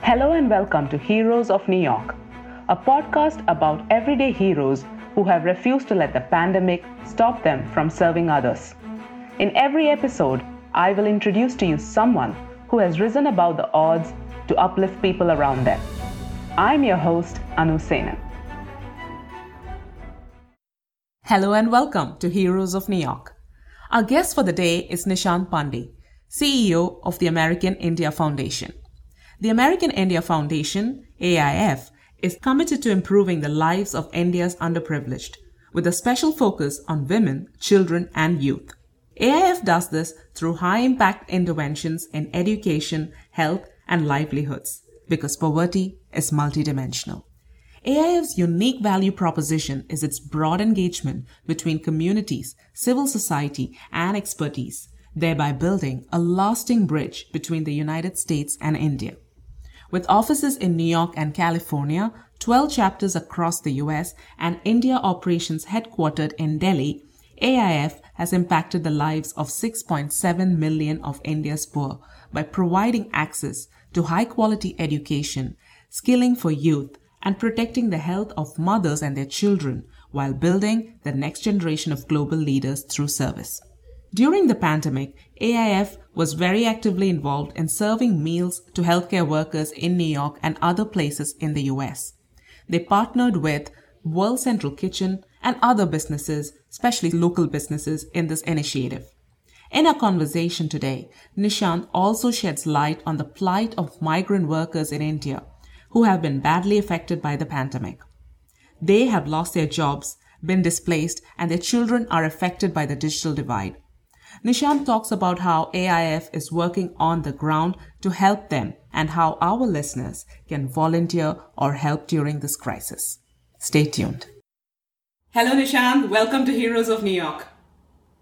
Hello and welcome to Heroes of New York, a podcast about everyday heroes who have refused to let the pandemic stop them from serving others. In every episode, I will introduce to you someone who has risen above the odds to uplift people around them. I'm your host, Anu Senan. Hello and welcome to Heroes of New York. Our guest for the day is Nishant Pandey, CEO of the American India Foundation. The American India Foundation, AIF, is committed to improving the lives of India's underprivileged, with a special focus on women, children, and youth. AIF does this through high impact interventions in education, health, and livelihoods, because poverty is multidimensional. AIF's unique value proposition is its broad engagement between communities, civil society, and expertise, thereby building a lasting bridge between the United States and India. With offices in New York and California, 12 chapters across the US, and India operations headquartered in Delhi, AIF has impacted the lives of 6.7 million of India's poor by providing access to high quality education, skilling for youth, and protecting the health of mothers and their children while building the next generation of global leaders through service. During the pandemic, AIF was very actively involved in serving meals to healthcare workers in New York and other places in the US. They partnered with World Central Kitchen and other businesses, especially local businesses, in this initiative. In our conversation today, Nishant also sheds light on the plight of migrant workers in India who have been badly affected by the pandemic. They have lost their jobs, been displaced, and their children are affected by the digital divide. Nishant talks about how AIF is working on the ground to help them and how our listeners can volunteer or help during this crisis. Stay tuned. Hello, Nishant. Welcome to Heroes of New York.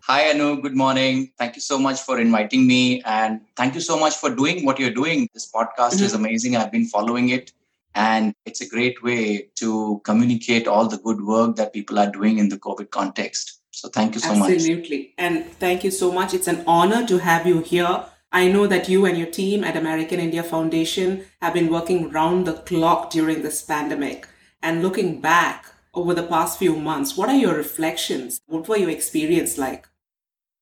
Hi, Anu. Good morning. Thank you so much for inviting me. And thank you so much for doing what you're doing. This podcast mm-hmm. is amazing. I've been following it. And it's a great way to communicate all the good work that people are doing in the COVID context. So thank you so Absolutely. much. Absolutely. And thank you so much. It's an honor to have you here. I know that you and your team at American India Foundation have been working round the clock during this pandemic. And looking back over the past few months, what are your reflections? What were your experience like?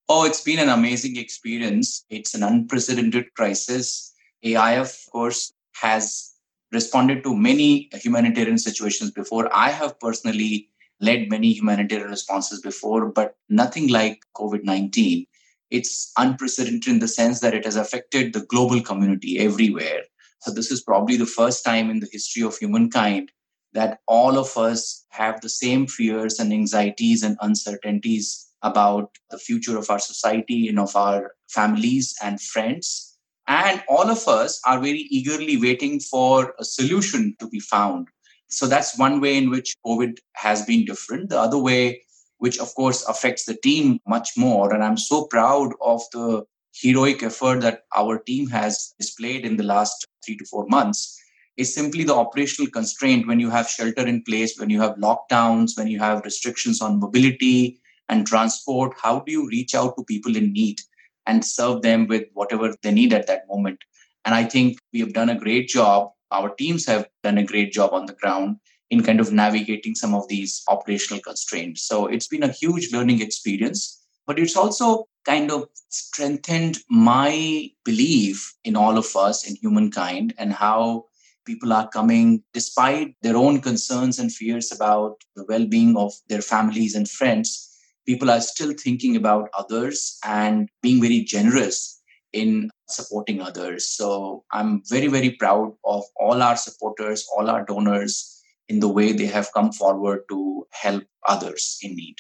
Oh, it's been an amazing experience. It's an unprecedented crisis. AIF, of course, has responded to many humanitarian situations before. I have personally led many humanitarian responses before, but nothing like COVID 19. It's unprecedented in the sense that it has affected the global community everywhere. So, this is probably the first time in the history of humankind that all of us have the same fears and anxieties and uncertainties about the future of our society and of our families and friends and all of us are very eagerly waiting for a solution to be found. So that's one way in which COVID has been different. The other way, which of course affects the team much more, and I'm so proud of the heroic effort that our team has displayed in the last three to four months, is simply the operational constraint when you have shelter in place, when you have lockdowns, when you have restrictions on mobility and transport. How do you reach out to people in need? and serve them with whatever they need at that moment. And I think we have done a great job. Our teams have done a great job on the ground in kind of navigating some of these operational constraints. So it's been a huge learning experience, but it's also kind of strengthened my belief in all of us, in humankind, and how people are coming despite their own concerns and fears about the well being of their families and friends people are still thinking about others and being very generous in supporting others. So I'm very, very proud of all our supporters, all our donors in the way they have come forward to help others in need.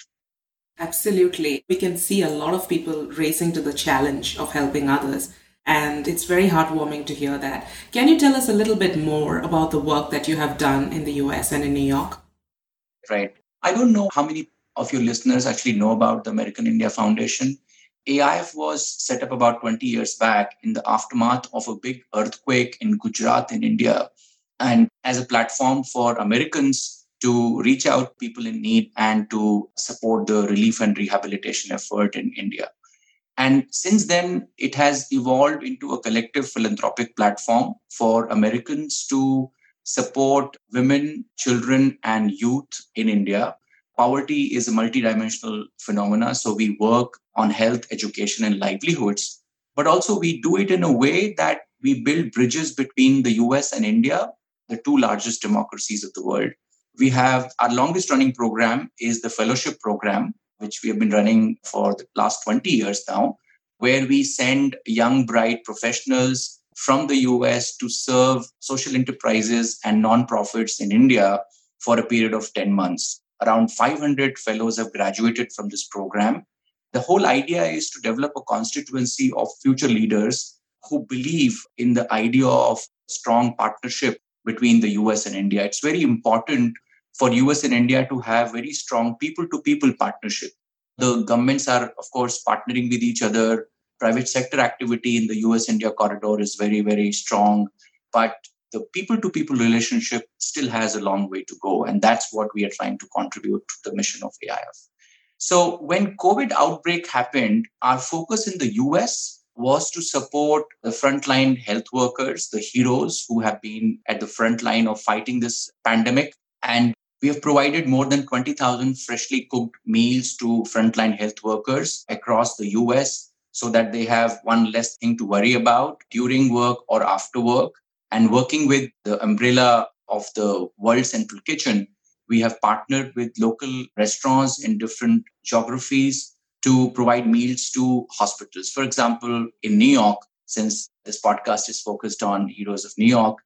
Absolutely. We can see a lot of people racing to the challenge of helping others. And it's very heartwarming to hear that. Can you tell us a little bit more about the work that you have done in the US and in New York? Right. I don't know how many of your listeners actually know about the American India Foundation. AIF was set up about 20 years back in the aftermath of a big earthquake in Gujarat in India and as a platform for Americans to reach out people in need and to support the relief and rehabilitation effort in India. And since then, it has evolved into a collective philanthropic platform for Americans to support women, children, and youth in India. Poverty is a multidimensional phenomena. So we work on health, education, and livelihoods. But also, we do it in a way that we build bridges between the US and India, the two largest democracies of the world. We have our longest running program is the fellowship program, which we have been running for the last 20 years now, where we send young, bright professionals from the US to serve social enterprises and nonprofits in India for a period of 10 months. Around 500 fellows have graduated from this program. The whole idea is to develop a constituency of future leaders who believe in the idea of strong partnership between the US and India. It's very important for US and India to have very strong people to people partnership. The governments are, of course, partnering with each other. Private sector activity in the US India corridor is very, very strong. But the people to people relationship still has a long way to go. And that's what we are trying to contribute to the mission of AIF. So when COVID outbreak happened, our focus in the US was to support the frontline health workers, the heroes who have been at the front line of fighting this pandemic. And we have provided more than 20,000 freshly cooked meals to frontline health workers across the US so that they have one less thing to worry about during work or after work. And working with the umbrella of the World Central Kitchen, we have partnered with local restaurants in different geographies to provide meals to hospitals. For example, in New York, since this podcast is focused on Heroes of New York,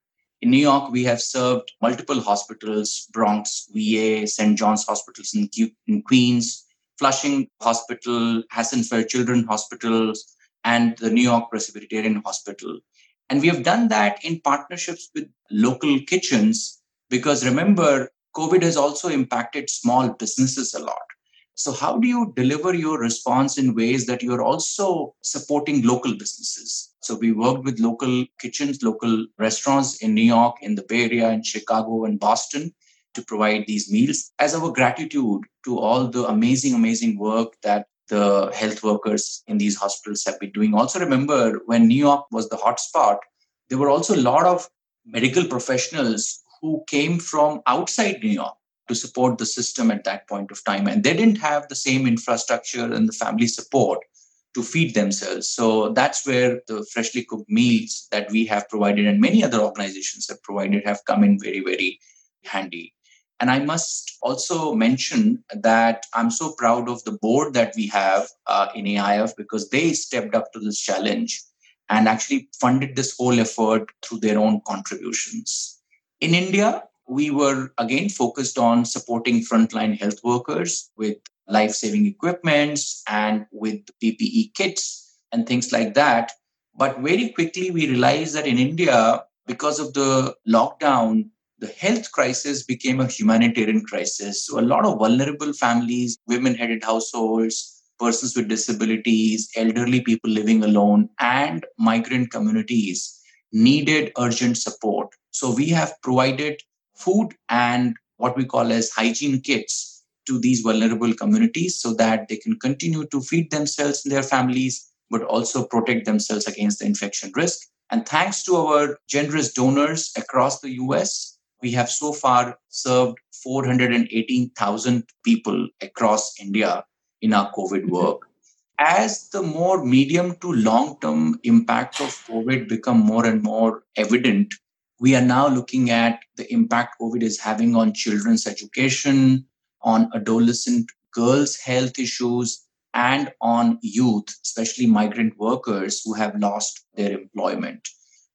in New York, we have served multiple hospitals Bronx VA, St. John's hospitals in, in Queens, Flushing Hospital, Hassenfeld Children Hospitals, and the New York Presbyterian Hospital. And we have done that in partnerships with local kitchens because remember, COVID has also impacted small businesses a lot. So, how do you deliver your response in ways that you're also supporting local businesses? So, we worked with local kitchens, local restaurants in New York, in the Bay Area, in Chicago, and Boston to provide these meals as our gratitude to all the amazing, amazing work that the health workers in these hospitals have been doing. Also, remember when New York was the hotspot, there were also a lot of medical professionals who came from outside New York to support the system at that point of time. And they didn't have the same infrastructure and the family support to feed themselves. So that's where the freshly cooked meals that we have provided and many other organizations have provided have come in very, very handy. And I must also mention that I'm so proud of the board that we have uh, in AIF because they stepped up to this challenge and actually funded this whole effort through their own contributions. In India, we were again focused on supporting frontline health workers with life saving equipments and with PPE kits and things like that. But very quickly, we realized that in India, because of the lockdown, the health crisis became a humanitarian crisis. So, a lot of vulnerable families, women headed households, persons with disabilities, elderly people living alone, and migrant communities needed urgent support. So, we have provided food and what we call as hygiene kits to these vulnerable communities so that they can continue to feed themselves and their families, but also protect themselves against the infection risk. And thanks to our generous donors across the US, we have so far served 418,000 people across India in our COVID mm-hmm. work. As the more medium to long term impact of COVID become more and more evident, we are now looking at the impact COVID is having on children's education, on adolescent girls' health issues, and on youth, especially migrant workers who have lost their employment.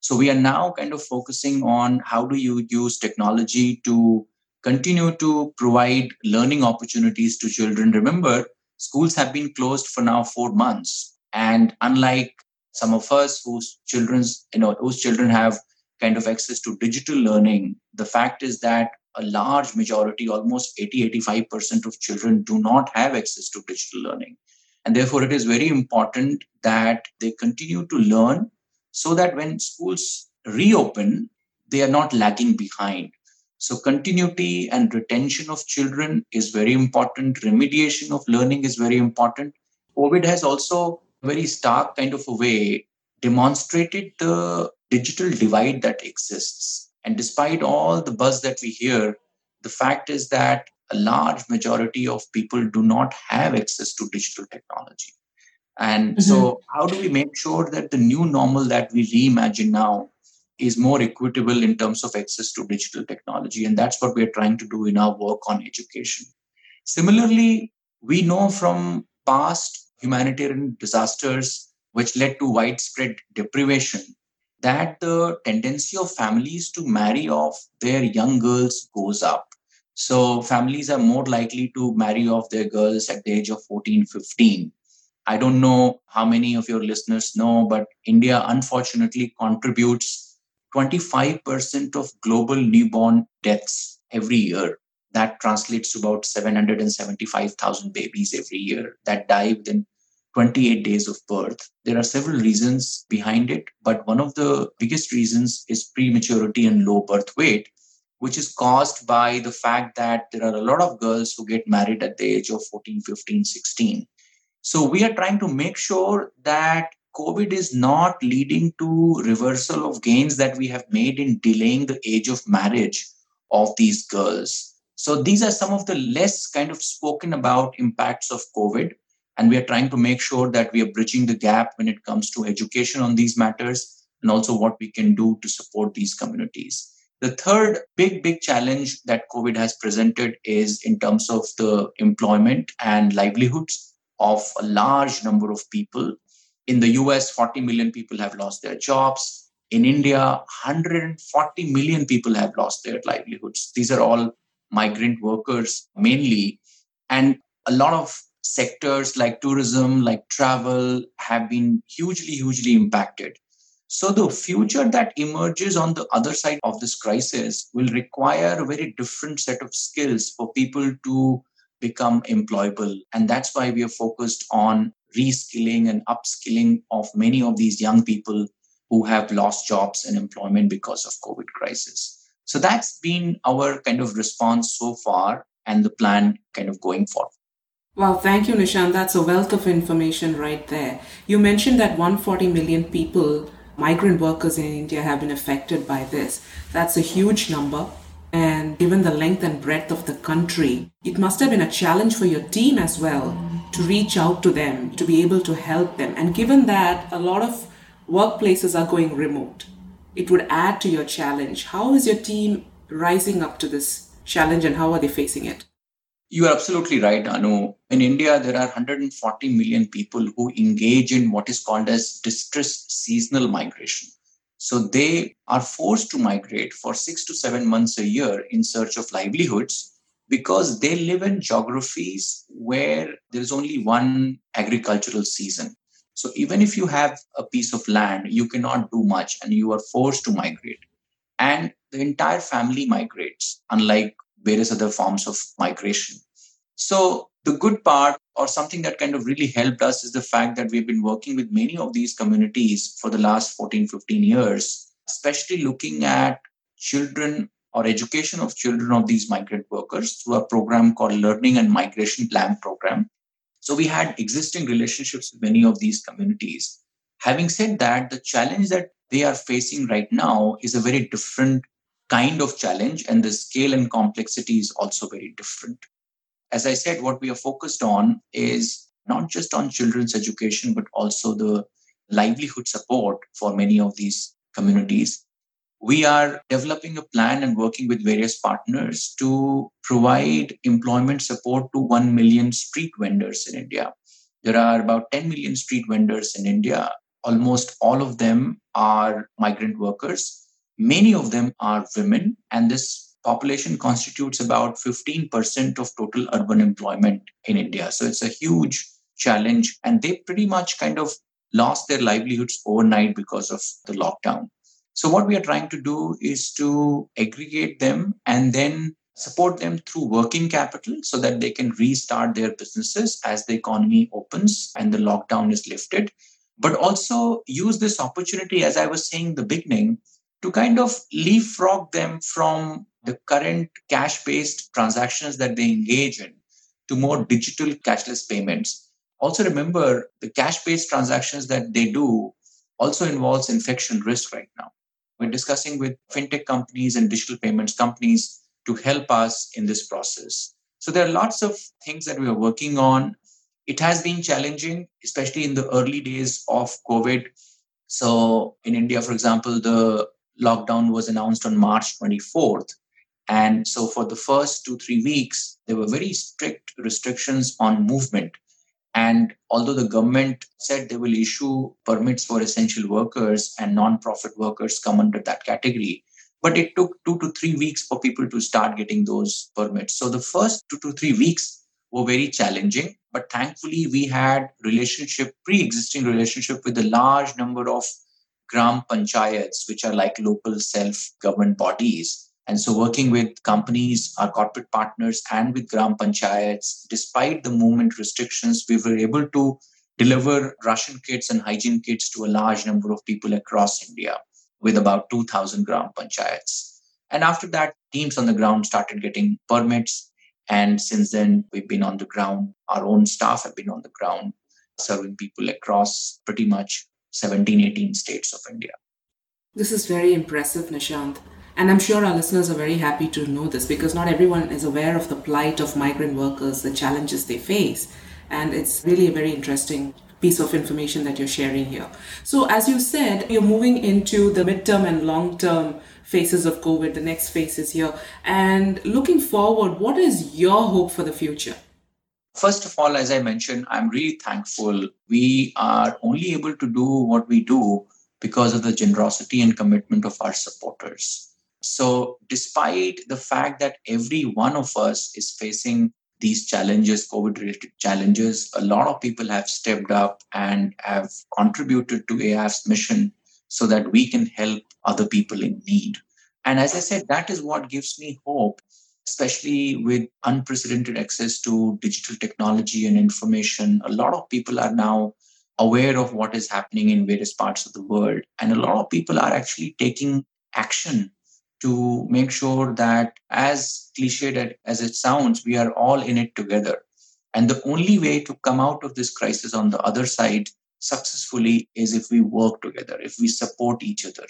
So we are now kind of focusing on how do you use technology to continue to provide learning opportunities to children. Remember, schools have been closed for now four months. And unlike some of us whose children's, you know, whose children have kind of access to digital learning, the fact is that a large majority, almost 80 85% of children, do not have access to digital learning. And therefore, it is very important that they continue to learn so that when schools reopen, they are not lagging behind. So, continuity and retention of children is very important. Remediation of learning is very important. COVID has also very stark kind of a way, demonstrated the digital divide that exists. And despite all the buzz that we hear, the fact is that a large majority of people do not have access to digital technology. And mm-hmm. so, how do we make sure that the new normal that we reimagine now is more equitable in terms of access to digital technology? And that's what we're trying to do in our work on education. Similarly, we know from past humanitarian disasters which led to widespread deprivation that the tendency of families to marry off their young girls goes up so families are more likely to marry off their girls at the age of 14 15 i don't know how many of your listeners know but india unfortunately contributes 25% of global newborn deaths every year that translates to about 775,000 babies every year that die within 28 days of birth. There are several reasons behind it, but one of the biggest reasons is prematurity and low birth weight, which is caused by the fact that there are a lot of girls who get married at the age of 14, 15, 16. So we are trying to make sure that COVID is not leading to reversal of gains that we have made in delaying the age of marriage of these girls. So these are some of the less kind of spoken about impacts of COVID and we are trying to make sure that we are bridging the gap when it comes to education on these matters and also what we can do to support these communities. The third big, big challenge that COVID has presented is in terms of the employment and livelihoods of a large number of people. In the US, 40 million people have lost their jobs. In India, 140 million people have lost their livelihoods. These are all migrant workers mainly. And a lot of sectors like tourism, like travel, have been hugely, hugely impacted. So, the future that emerges on the other side of this crisis will require a very different set of skills for people to become employable. And that's why we are focused on reskilling and upskilling of many of these young people who have lost jobs and employment because of COVID crisis. So that's been our kind of response so far and the plan kind of going forward. Wow, thank you, Nishant. That's a wealth of information right there. You mentioned that 140 million people, migrant workers in India, have been affected by this. That's a huge number. And given the length and breadth of the country, it must have been a challenge for your team as well to reach out to them, to be able to help them. And given that a lot of workplaces are going remote, it would add to your challenge. How is your team rising up to this challenge and how are they facing it? You are absolutely right, Anu. In India, there are 140 million people who engage in what is called as distressed seasonal migration. So they are forced to migrate for six to seven months a year in search of livelihoods because they live in geographies where there is only one agricultural season. So even if you have a piece of land, you cannot do much and you are forced to migrate. And the entire family migrates, unlike various other forms of migration. So, the good part, or something that kind of really helped us, is the fact that we've been working with many of these communities for the last 14, 15 years, especially looking at children or education of children of these migrant workers through a program called Learning and Migration LAMP Program. So, we had existing relationships with many of these communities. Having said that, the challenge that they are facing right now is a very different kind of challenge, and the scale and complexity is also very different. As I said, what we are focused on is not just on children's education, but also the livelihood support for many of these communities. We are developing a plan and working with various partners to provide employment support to 1 million street vendors in India. There are about 10 million street vendors in India. Almost all of them are migrant workers Many of them are women, and this population constitutes about 15% of total urban employment in India. So it's a huge challenge, and they pretty much kind of lost their livelihoods overnight because of the lockdown. So, what we are trying to do is to aggregate them and then support them through working capital so that they can restart their businesses as the economy opens and the lockdown is lifted. But also use this opportunity, as I was saying in the beginning, to kind of leapfrog them from the current cash based transactions that they engage in to more digital cashless payments. also remember the cash based transactions that they do also involves infection risk right now. We're discussing with fintech companies and digital payments companies to help us in this process. So there are lots of things that we are working on. It has been challenging, especially in the early days of COVID. So in India, for example, the lockdown was announced on March 24th. And so for the first two, three weeks, there were very strict restrictions on movement. And although the government said they will issue permits for essential workers and non-profit workers come under that category, but it took two to three weeks for people to start getting those permits. So the first two to three weeks were very challenging, but thankfully we had relationship, pre-existing relationship with a large number of gram panchayats, which are like local self-government bodies and so, working with companies, our corporate partners, and with Gram Panchayats, despite the movement restrictions, we were able to deliver ration kits and hygiene kits to a large number of people across India with about 2,000 Gram Panchayats. And after that, teams on the ground started getting permits. And since then, we've been on the ground. Our own staff have been on the ground serving people across pretty much 17, 18 states of India. This is very impressive, Nishant. And I'm sure our listeners are very happy to know this because not everyone is aware of the plight of migrant workers, the challenges they face. And it's really a very interesting piece of information that you're sharing here. So, as you said, you're moving into the midterm and long term phases of COVID, the next phase is here. And looking forward, what is your hope for the future? First of all, as I mentioned, I'm really thankful. We are only able to do what we do because of the generosity and commitment of our supporters. So, despite the fact that every one of us is facing these challenges, COVID related challenges, a lot of people have stepped up and have contributed to AIF's mission so that we can help other people in need. And as I said, that is what gives me hope, especially with unprecedented access to digital technology and information. A lot of people are now aware of what is happening in various parts of the world. And a lot of people are actually taking action to make sure that, as cliched as it sounds, we are all in it together. And the only way to come out of this crisis on the other side successfully is if we work together, if we support each other.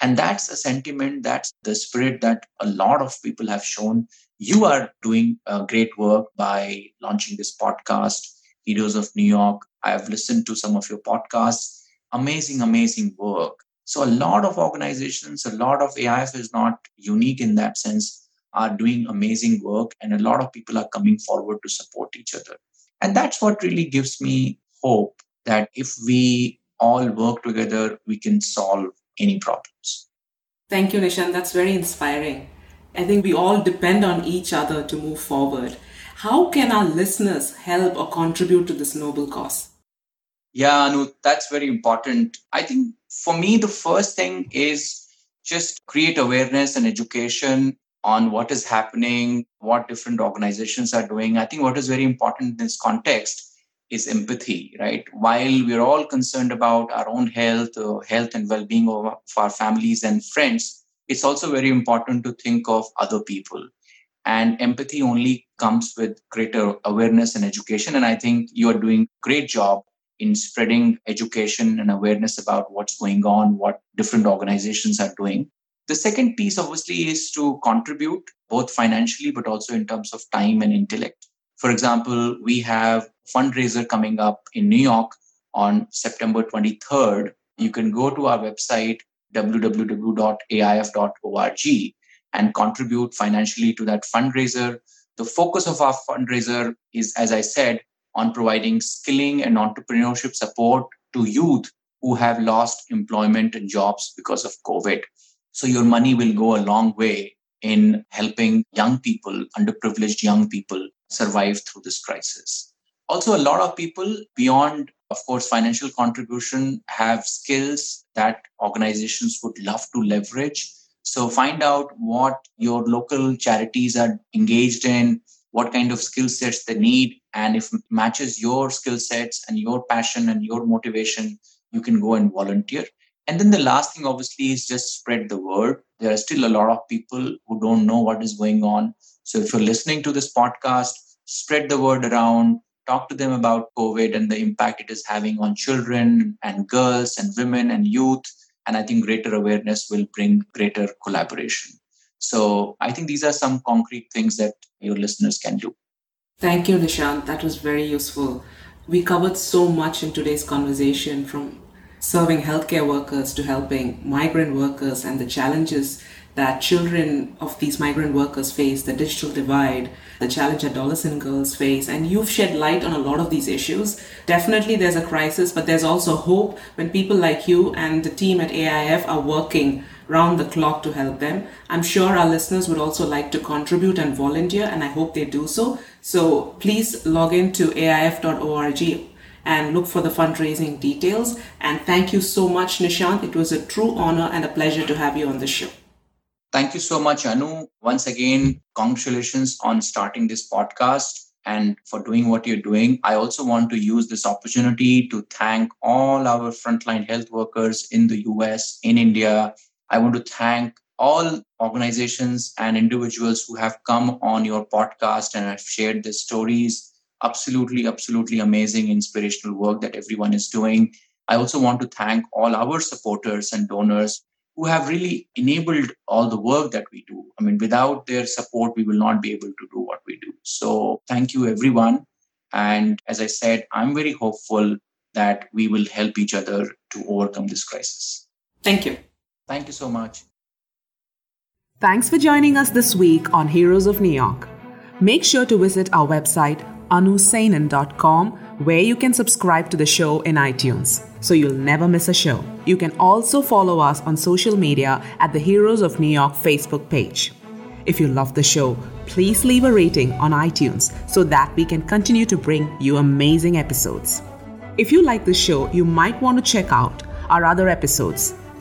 And that's a sentiment, that's the spirit that a lot of people have shown. You are doing uh, great work by launching this podcast, Heroes of New York. I have listened to some of your podcasts. Amazing, amazing work. So a lot of organizations, a lot of AIF is not unique in that sense, are doing amazing work, and a lot of people are coming forward to support each other. And that's what really gives me hope that if we all work together, we can solve any problems. Thank you, Nishant. That's very inspiring. I think we all depend on each other to move forward. How can our listeners help or contribute to this noble cause? Yeah, Anu, that's very important. I think for me, the first thing is just create awareness and education on what is happening, what different organizations are doing. I think what is very important in this context is empathy, right? While we're all concerned about our own health, uh, health and well being of our families and friends, it's also very important to think of other people. And empathy only comes with greater awareness and education. And I think you are doing a great job in spreading education and awareness about what's going on, what different organizations are doing. The second piece, obviously, is to contribute both financially, but also in terms of time and intellect. For example, we have fundraiser coming up in New York on September 23rd. You can go to our website, www.aif.org, and contribute financially to that fundraiser. The focus of our fundraiser is, as I said, on providing skilling and entrepreneurship support to youth who have lost employment and jobs because of COVID. So your money will go a long way in helping young people, underprivileged young people, survive through this crisis. Also, a lot of people beyond, of course, financial contribution have skills that organizations would love to leverage. So find out what your local charities are engaged in, what kind of skill sets they need and if it matches your skill sets and your passion and your motivation you can go and volunteer and then the last thing obviously is just spread the word there are still a lot of people who don't know what is going on so if you're listening to this podcast spread the word around talk to them about COVID and the impact it is having on children and girls and women and youth. And I think greater awareness will bring greater collaboration. So I think these are some concrete things that your listeners can do. Thank you, Nishant. That was very useful. We covered so much in today's conversation from serving healthcare workers to helping migrant workers and the challenges that children of these migrant workers face, the digital divide, the challenge adolescent girls face, and you've shed light on a lot of these issues. Definitely there's a crisis, but there's also hope when people like you and the team at AIF are working round the clock to help them. I'm sure our listeners would also like to contribute and volunteer, and I hope they do so. So please log in to aif.org and look for the fundraising details. And thank you so much, Nishant. It was a true honor and a pleasure to have you on the show. Thank you so much, Anu. Once again, congratulations on starting this podcast and for doing what you're doing. I also want to use this opportunity to thank all our frontline health workers in the US, in India. I want to thank all organizations and individuals who have come on your podcast and have shared their stories. Absolutely, absolutely amazing, inspirational work that everyone is doing. I also want to thank all our supporters and donors who have really enabled all the work that we do. I mean, without their support, we will not be able to do what we do. So, thank you, everyone. And as I said, I'm very hopeful that we will help each other to overcome this crisis. Thank you. Thank you so much. Thanks for joining us this week on Heroes of New York. Make sure to visit our website, anusenan.com, where you can subscribe to the show in iTunes so you'll never miss a show. You can also follow us on social media at the Heroes of New York Facebook page. If you love the show, please leave a rating on iTunes so that we can continue to bring you amazing episodes. If you like the show, you might want to check out our other episodes.